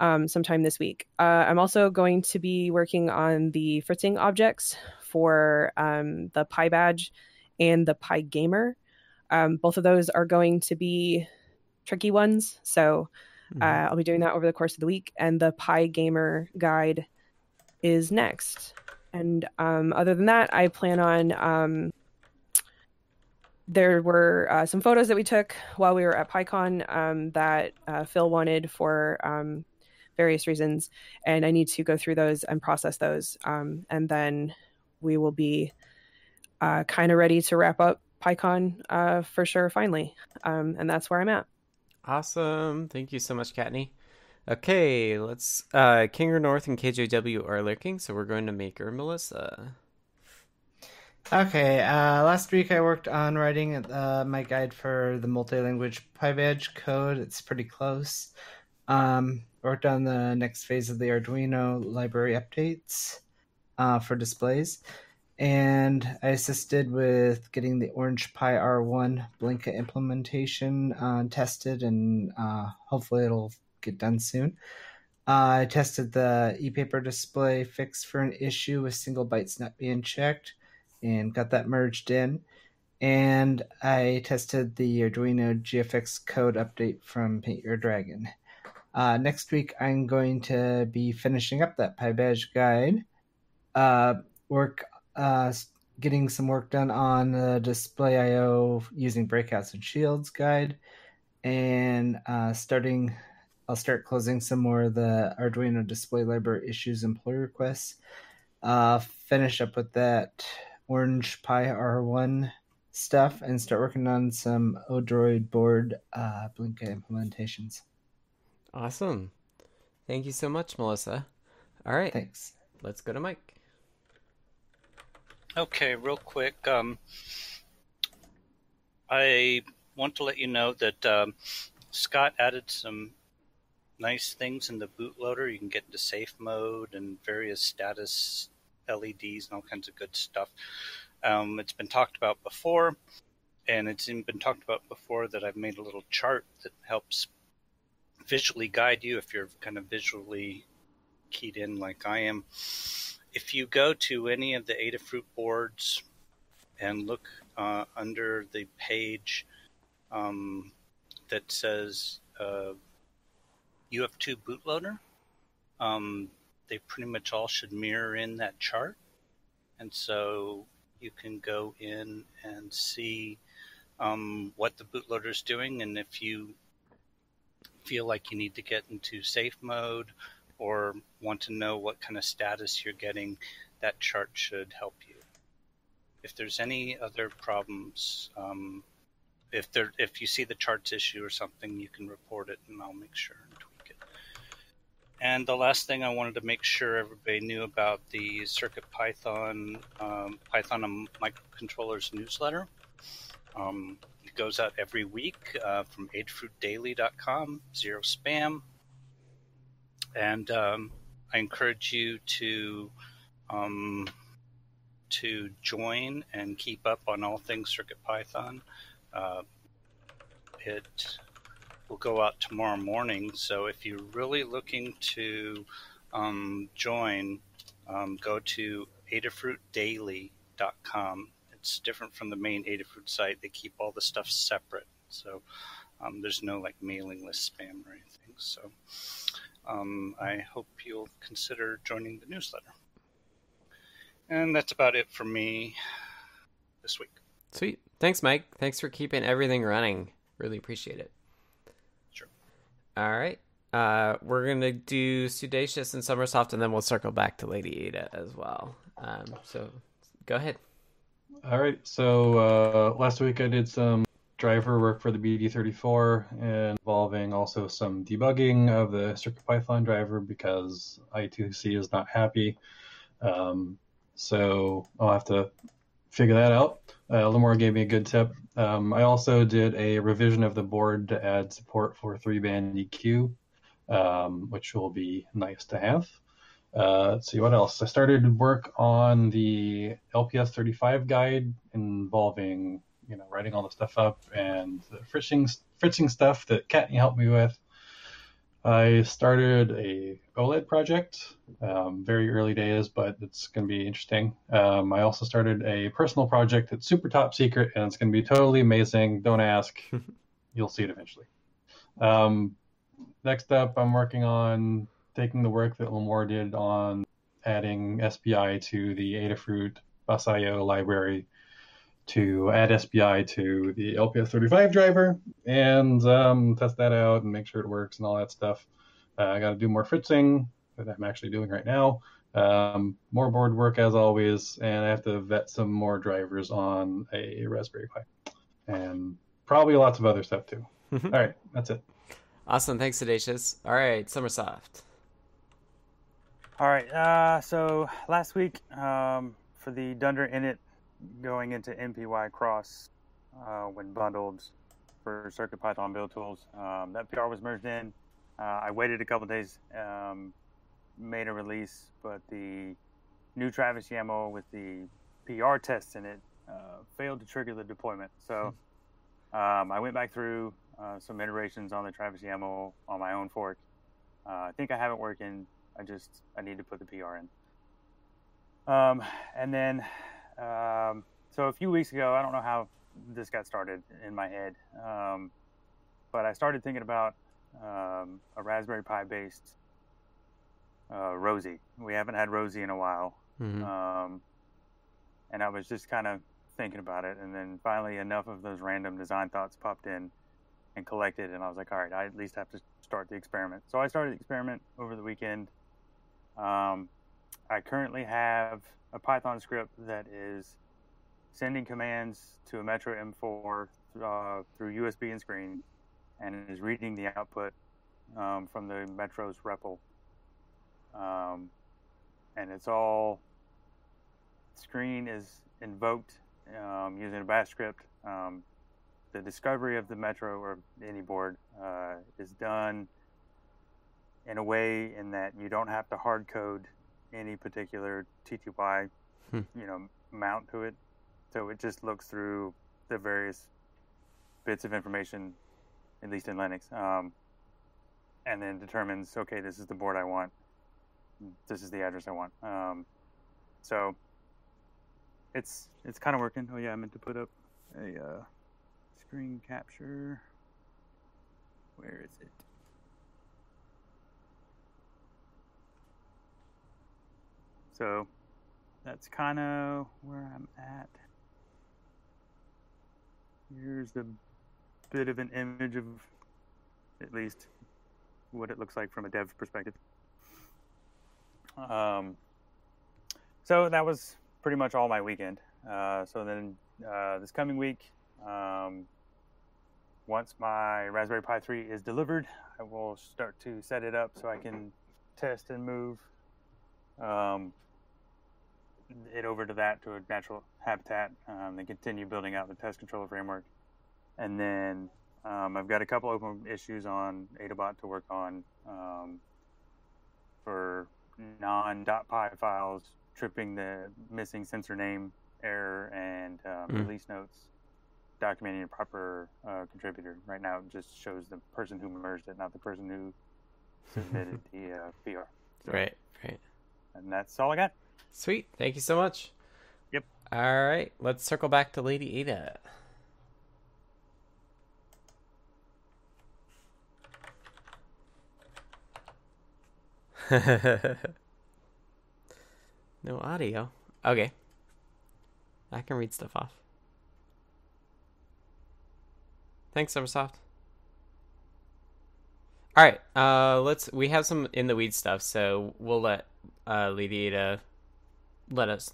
um, sometime this week. Uh, I'm also going to be working on the fritzing objects for um, the PyBadge and the PyGamer. Um, both of those are going to be tricky ones, so uh, I'll be doing that over the course of the week. And the PyGamer guide is next. And um, other than that, I plan on. Um, there were uh, some photos that we took while we were at PyCon um, that uh, Phil wanted for um, various reasons, and I need to go through those and process those, um, and then we will be uh, kind of ready to wrap up PyCon uh, for sure. Finally, um, and that's where I'm at. Awesome. Thank you so much, Kattni. Okay, let's. Uh, Kinger North and KJW are lurking, so we're going to Maker Melissa. Okay, uh, last week I worked on writing uh, my guide for the multi-language PyBadge code. It's pretty close. Um, worked on the next phase of the Arduino library updates uh, for displays, and I assisted with getting the Orange Pi R1 Blinka implementation uh, tested, and uh, hopefully it'll get done soon. Uh, I tested the ePaper display fix for an issue with single bytes not being checked and got that merged in. And I tested the Arduino GFX code update from Paint Your Dragon. Uh, next week, I'm going to be finishing up that PyBadge guide, uh, work, uh, getting some work done on the displayio using breakouts and shields guide, and uh, starting. I'll start closing some more of the Arduino display library issues and pull requests. Uh, finish up with that Orange Pi R1 stuff and start working on some Odroid board uh, Blinka implementations. Awesome. Thank you so much, Melissa. All right. Thanks. Let's go to Mike. Okay, real quick. Um, I want to let you know that um, Scott added some nice things in the bootloader. You can get into safe mode and various status LEDs and all kinds of good stuff. Um, it's been talked about before, and it's been talked about before that I've made a little chart that helps visually guide you if you're kind of visually keyed in like I am. If you go to any of the Adafruit boards and look uh, under the page um, that says uh, UF2 bootloader, um, they pretty much all should mirror in that chart. And so you can go in and see um, what the bootloader is doing. And if you feel like you need to get into safe mode or want to know what kind of status you're getting, that chart should help you. If there's any other problems, um, if there if you see the charts issue or something, you can report it, and I'll make sure and tweak it. And the last thing I wanted to make sure everybody knew about the Circuit Python um, Python microcontrollers newsletter. Um, it goes out every week uh, from adafruitdaily.com, zero spam. And um, I encourage you to um, to join and keep up on all things Circuit Python. Uh, it will go out tomorrow morning, so if you're really looking to um, join, um, go to adafruitdaily.com. It's different from the main Adafruit site. They keep all the stuff separate, so um, there's no like mailing list spam or anything. So um, I hope you'll consider joining the newsletter. And that's about it for me this week. Sweet. Thanks, Mike. Thanks for keeping everything running. Really appreciate it. Sure. All right. Uh, we're gonna do Siddacious and Sommersoft, and then we'll circle back to Lady Ada as well. Um, so, go ahead. All right. So uh, last week I did some driver work for the BD34 involving also some debugging of the CircuitPython driver because I2C is not happy. Um, so I'll have to figure that out. Uh, gave me a good tip. Um, I also did a revision of the board to add support for three band EQ, um, which will be nice to have. Uh, let's see what else. I started work on the LPS 35 guide involving you know writing all the stuff up and the fritzing fritzing stuff that Kattni helped me with. I started a OLED project, um, very early days, but it's going to be interesting. Um, I also started a personal project that's super top secret, and it's going to be totally amazing. Don't ask, you'll see it eventually. Um, next up, I'm working on taking the work that Limor did on adding SPI to the Adafruit BusIO library to add SPI to the LPS35 driver and um, test that out and make sure it works and all that stuff. Uh, I got to do more fritzing that I'm actually doing right now. Um, more board work as always, and I have to vet some more drivers on a Raspberry Pi, and probably lots of other stuff too. all right, that's it. Awesome, thanks, Siddacious. All right, Sommersoft. All right, uh, so last week um, for the Dunder Init going into mpy-cross uh, when bundled for CircuitPython build tools. Um, that PR was merged in. Uh, I waited a couple days, um, made a release, but the new Travis YAML with the PR tests in it uh, failed to trigger the deployment. So um, I went back through uh, some iterations on the Travis YAML on my own fork. Uh, I think I have it working. I just I need to put the PR in. Um, and then um, so a few weeks ago, I don't know how this got started in my head, um, but I started thinking about um, a Raspberry Pi based uh, Rosie. We haven't had Rosie in a while, Mhm. um, and I was just kind of thinking about it, and then finally enough of those random design thoughts popped in and collected, and I was like, all right, I at least have to start the experiment. So I started the experiment over the weekend. Um, I currently have a Python script that is sending commands to a Metro M4 uh, through USB and screen, and is reading the output um, from the Metro's REPL. Um, and it's all screen is invoked um, using a bash script. Um, the discovery of the Metro or any board uh, is done in a way in that you don't have to hard code any particular TTY, Hmm. you know, mount to it. So it just looks through the various bits of information, at least in Linux, um, and then determines, okay, this is the board I want. This is the address I want. Um, so it's it's kind of working. Oh yeah, I meant to put up a uh, screen capture. Where is it? So that's kind of where I'm at. Here's a bit of an image of at least what it looks like from a dev perspective. Um, so that was pretty much all my weekend. Uh, so then uh, this coming week, um, once my Raspberry Pi 3 is delivered, I will start to set it up so I can test and move um, it over to that to a natural habitat um, and continue building out the test controller framework. And then um, I've got a couple open issues on AdaBot to work on um, for non.py files, tripping the missing sensor name error and um, Mm. release notes, documenting a proper uh, contributor. Right now, it just shows the person who merged it, not the person who submitted the uh, PR. So- Right, right. And that's all I got. Sweet. Thank you so much. Yep. All right. Let's circle back to Lady Ada. no audio. Okay. I can read stuff off. Thanks, Eversoft. All right. Uh, let's. We have some in the weed stuff, so we'll let uh, Lady Ada let us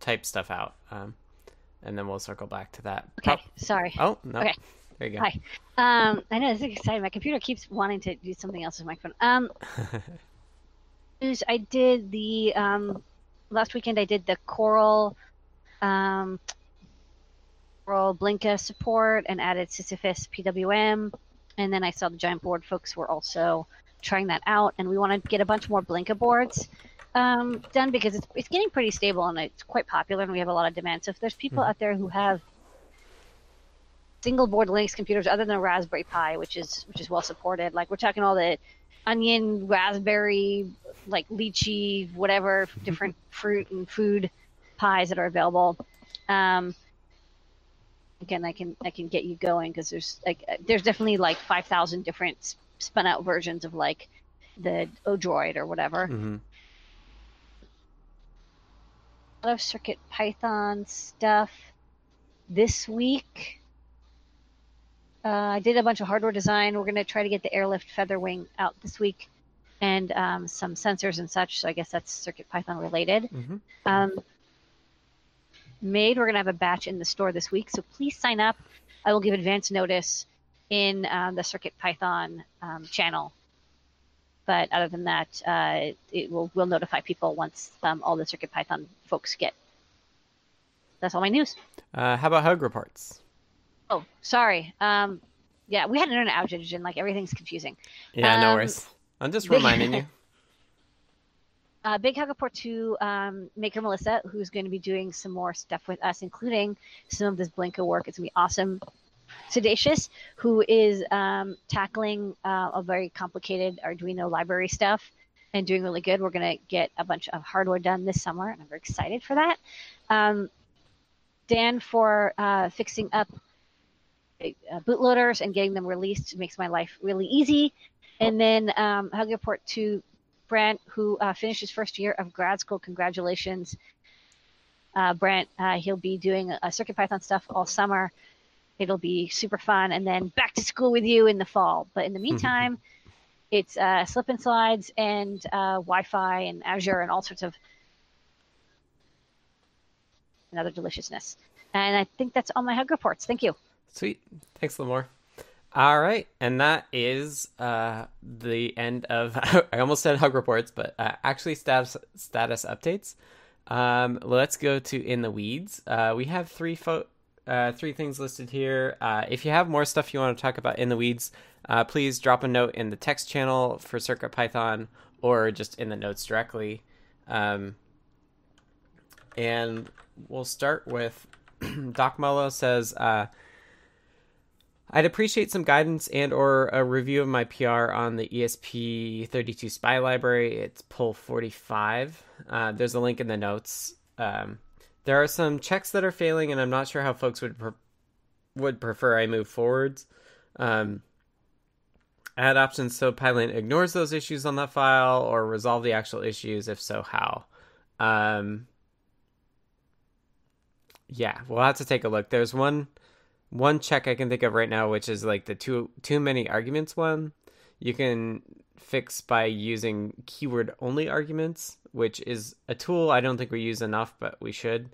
type stuff out, um, and then we'll circle back to that. Okay, sorry. Oh no. Okay. There you go. Hi. Um, I know this is exciting. My computer keeps wanting to do something else with my phone. Um, I did the um, last weekend. I did the Coral, um, Coral Blinka support and added sysfs PWM, and then I saw the Giant Board folks were also trying that out, and we want to get a bunch more Blinka boards um, done because it's it's getting pretty stable and it's quite popular, and we have a lot of demand. So if there's people Mhm. out there who have single board Linux computers other than a Raspberry Pi, which is which is well supported. Like we're talking all the onion, raspberry, like lychee, whatever different fruit and food pies that are available. Um, again, I can I can get you going because there's like uh, there's definitely like five thousand different spun out versions of like the Odroid or whatever. hmm A lot of Circuit Python stuff this week. Uh, I did a bunch of hardware design. We're going to try to get the Airlift Featherwing out this week and um, some sensors and such. So I guess that's Circuit Python related. hmm Um, made, we're going to have a batch in the store this week. So please sign up. I will give advance notice in um, the Circuit Python um, channel. But other than that, uh, it will will notify people once um, all the Circuit Python folks get. That's all my news. Uh, how about hug reports? Oh, sorry. Um, yeah, we had an internet outage and like everything's confusing. Yeah, no Um, worries. I'm just big- reminding you. Uh, big hug report to um, Maker Melissa, who's going to be doing some more stuff with us, including some of this Blinka work. It's going to be awesome. Siddacious, who is um, tackling uh, a very complicated Arduino library stuff and doing really good. We're going to get a bunch of hardware done this summer, and I'm very excited for that. Um, Dan for uh, fixing up uh, bootloaders and getting them released makes my life really easy. And then um, hug report to Brent, who uh, finished his first year of grad school. Congratulations, uh. Uh, he'll be doing uh, CircuitPython stuff all summer. It'll be super fun, and then back to school with you in the fall. But in the meantime, it's uh, slip and slides and uh, Wi-Fi and Azure and all sorts of another deliciousness. And I think that's all my hug reports. Thank you. Sweet. Thanks, Limor. All right, and that is uh, the end of. I almost said hug reports, but uh, actually status status updates. Um, let's go to in the weeds. Uh, we have three fo- uh, three things listed here. Uh, if you have more stuff you want to talk about in the weeds, uh, please drop a note in the text channel for Circuit Python or just in the notes directly. Um, and we'll start with Doc Mollo says. Uh, I'd appreciate some guidance and or a review of my PR on the E ESP32 SPI library. It's pull 45. Uh, there's a link in the notes. Um, there are some checks that are failing, and I'm not sure how folks would pre- would prefer I move forwards. Um, add options so Pylint ignores those issues on that file, or resolve the actual issues. If so, how? Um, yeah, we'll have to take a look. There's one one check I can think of right now, which is like the too too many arguments one. You can fix by using keyword only arguments, which is a tool I don't think we use enough, but we should.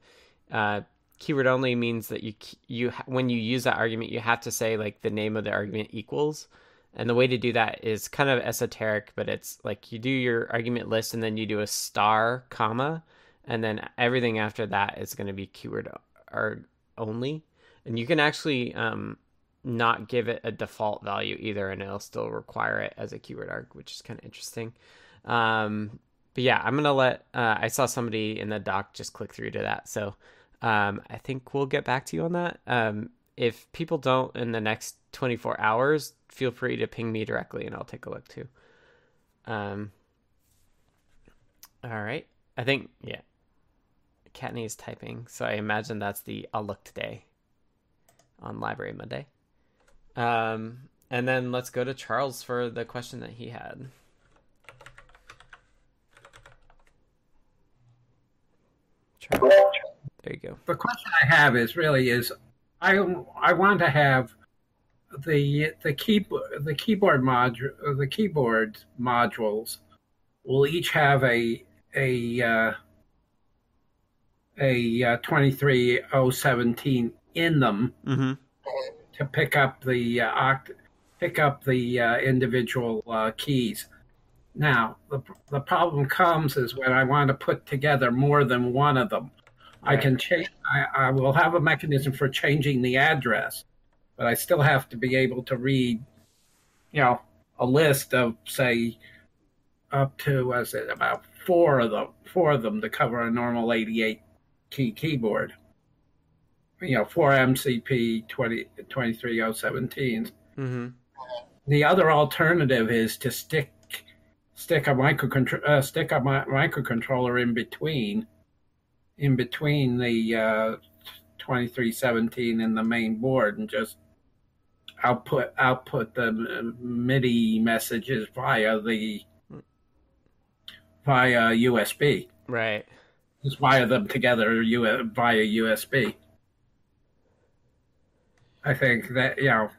Uh, keyword only means that you you when you use that argument you have to say like the name of the argument equals and the way to do that is kind of esoteric but it's like you do your argument list and then you do a star comma and then everything after that is going to be keyword or only and you can actually um, not give it a default value either and it'll still require it as a keyword arg which is kind of interesting um, but yeah i'm gonna let uh, i saw somebody in the doc just click through to that so um, I think we'll get back to you on that. Um, if people don't in the next 24 hours, feel free to ping me directly and I'll take a look too. Um, all right. I think, yeah. Kattni is typing, so I imagine that's the I'll look today on Library Monday. Um, and then let's go to Charles for the question that he had. Charles. There you go. The question I have is really is I I want to have the the keyboard the keyboard module the keyboard modules will each have a a uh, a uh, 23017 in them mm-hmm. To pick up the uh, oct- pick up the uh, individual uh, keys. Now the the problem comes is when I want to put together more than one of them. I can change. I, I will have a mechanism for changing the address, but I still have to be able to read, you know, a list of say up to was it about four of them, four of them to cover a normal 88 key keyboard. You know, four MCP 20, 23017s. Mm-hmm. The other alternative is to stick stick a microcontroller uh, stick a mi- microcontroller in between in between the uh, 2317 and the main board and just output output the MIDI messages via the via USB. Right. Just wire them together via USB. I think that you know,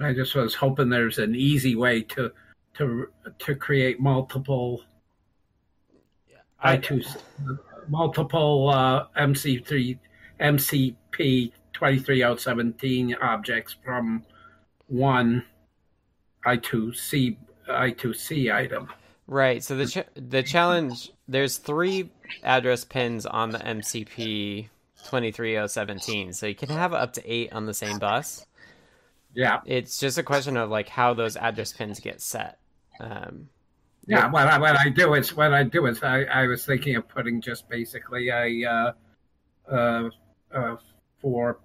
I just was hoping there's an easy way to to to create multiple I, I2 multiple uh, MC3 MCP 23017 objects from one I2C I2C item. Right. So the ch- the challenge there's three address pins on the MCP 23017. So you can have up to 8 on the same bus. Yeah. It's just a question of like how those address pins get set. Um, yeah, what I, what I do is what I do is I, I was thinking of putting just basically a uh, uh, uh, for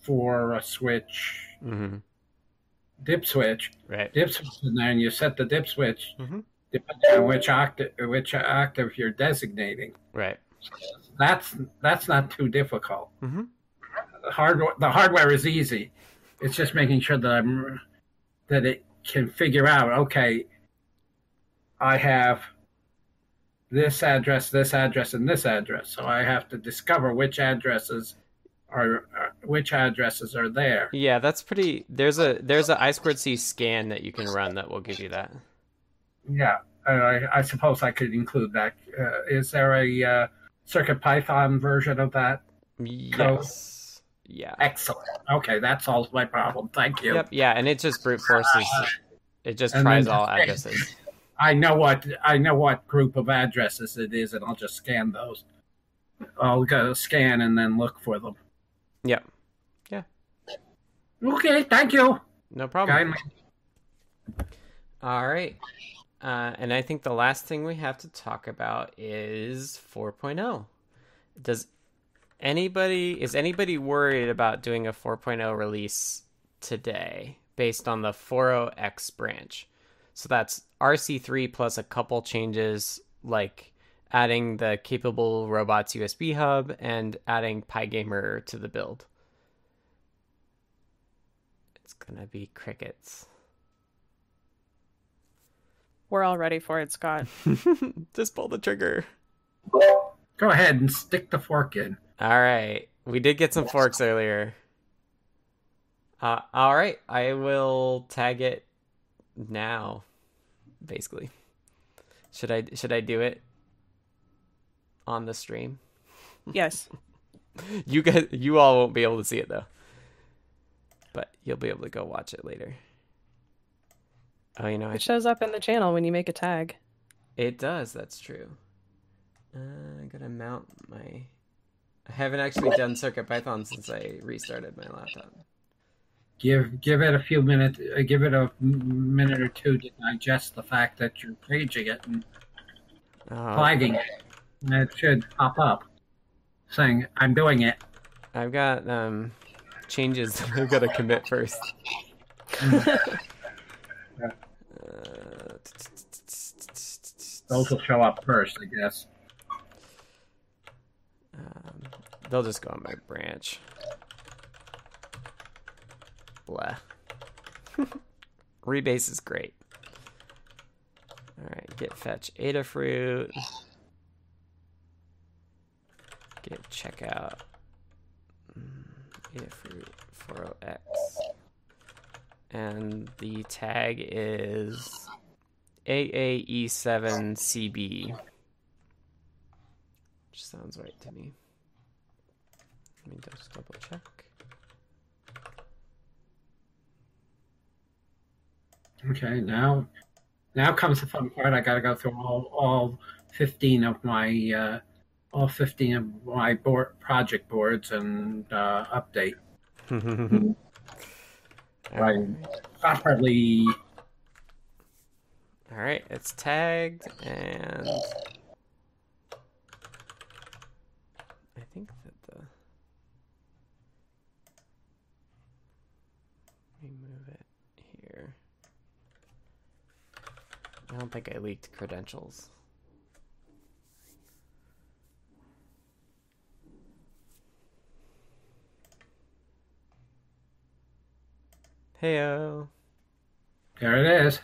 for a switch mm-hmm. dip switch right dip switch in there, and you set the dip switch mm-hmm. depending on which octave which octave you're designating. Right. That's that's not too difficult. Mm-hmm. The hardware the hardware is easy. It's just making sure that I'm that it can figure out okay I have this address, this address, and this address. So I have to discover which addresses are, are which addresses are there. Yeah, that's pretty. There's a there's a I squared C scan that you can run that will give you that. Yeah, I, I suppose I could include that. Uh, is there a uh, Circuit Python version of that? Yes. Code? Yeah. Excellent. Okay, that solves my problem. Thank you. Yep. Yeah, and it just brute forces. Uh, it just tries all addresses. I know what I know what group of addresses it is, and I'll just scan those. I'll go scan and then look for them. Yeah. Yeah. Okay. Thank you. No problem. All right. Uh, and I think the last thing we have to talk about is 4.0. Does anybody is anybody worried about doing a 4.0 release today based on the 40x branch? So that's RC3 plus a couple changes like adding the capable robots USB hub and adding Pygamer to the build. It's going to be crickets. We're all ready for it, Scott. Just pull the trigger. Go ahead and stick the fork in. All right. We did get some forks earlier. Uh, all right. I will tag it now basically should i should i do it on the stream yes you guys, you all won't be able to see it though, but you'll be able to go watch it later. Oh, you know, I It shows up in the channel when you make a tag. It does. That's true. Uh, I gotta mount my. I haven't actually done Circuit Python since I restarted my laptop. Give give it a few minutes. Uh, give it a minute or two to digest the fact that you're paging it and Oh, flagging it. And it should pop up saying, "I'm doing it." I've got um changes. I've got to commit first. Uh, Those will show up first, I guess. Um, they'll just go on my branch. Blah. Rebase is great. Alright, git fetch Adafruit. Git checkout. Mm, Adafruit 40x. And the tag is AAE7CB. Which sounds right to me. Let me just double check. Okay, now now comes the fun part. I got to go through all all fifteen of my uh, all fifteen of my board project boards and uh, update right properly. All right, it's tagged, and I think that the let me move it here. I don't think I leaked credentials. Heyo. There it is.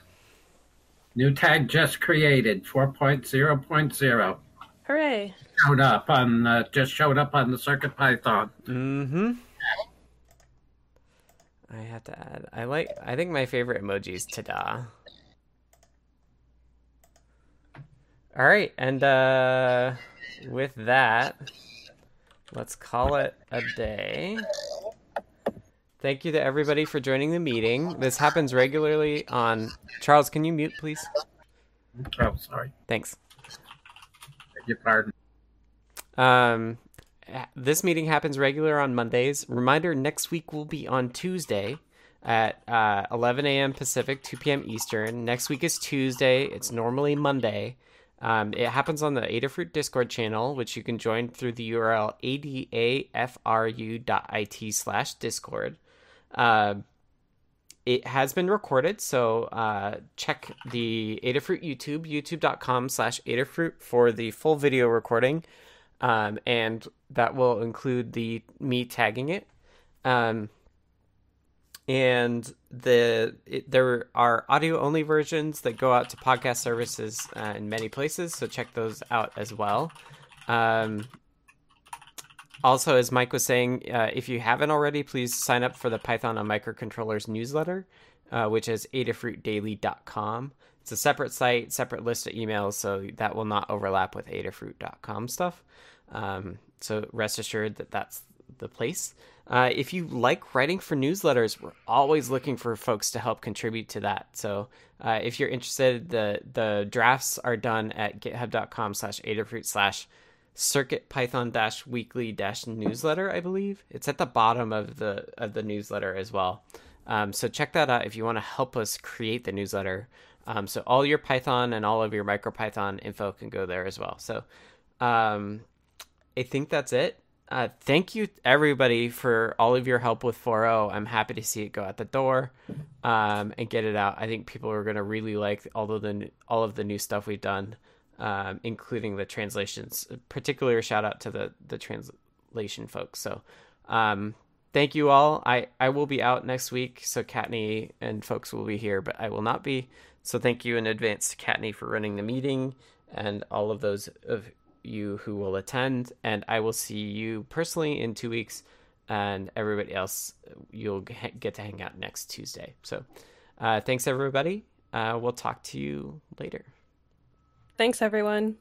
New tag just created, four point zero point zero. Hooray! Showed up on uh, just showed up on the Circuit Python. Mm-hmm. I have to add. I like. I think my favorite emoji is ta-da. All right, and uh, with that, let's call it a day. Thank you to everybody for joining the meeting. This happens regularly on. Charles, can you mute, please? Oh, sorry. Thanks. Beg your pardon. Um, this meeting happens regular on Mondays. Reminder: next week will be on Tuesday at uh, 11 a.m. Pacific, 2 p.m. Eastern. Next week is Tuesday. It's normally Monday. Um, it happens on the Adafruit Discord channel, which you can join through the URL adafru.it slash Discord. Uh, it has been recorded, so uh, check the Adafruit YouTube, youtube.com slash Adafruit for the full video recording. Um, and that will include the me tagging it. Um, and the it, there are audio only versions that go out to podcast services uh, in many places, so check those out as well. Um, also, as Mike was saying, uh, if you haven't already, please sign up for the Python on Microcontrollers newsletter, uh, which is adafruitdaily.com. It's a separate site, separate list of emails, so that will not overlap with adafruit.com stuff. Um, so rest assured that that's the place. Uh, if you like writing for newsletters, we're always looking for folks to help contribute to that. So uh, if you're interested, the the drafts are done at github.com slash adafruit slash circuit python dash weekly dash newsletter i believe. It's at the bottom of the of the newsletter as well. Um, so check that out if you want to help us create the newsletter. Um, so all your python and all of your micropython info can go there as well. So um, i think that's it. Uh, thank you everybody for all of your help with 4.0 i'm happy to see it go out the door um, and get it out. I think people are going to really like all of the all of the new stuff we've done um, including the translations. Particular shout out to the the translation folks. So, um, thank you all. I I will be out next week, so Kattni and folks will be here, but I will not be. So thank you in advance to Kattni for running the meeting and all of those of you who will attend. And I will see you personally in two weeks, and everybody else you'll get to hang out next Tuesday. So, uh, thanks everybody. Uh, we'll talk to you later. Thanks, everyone.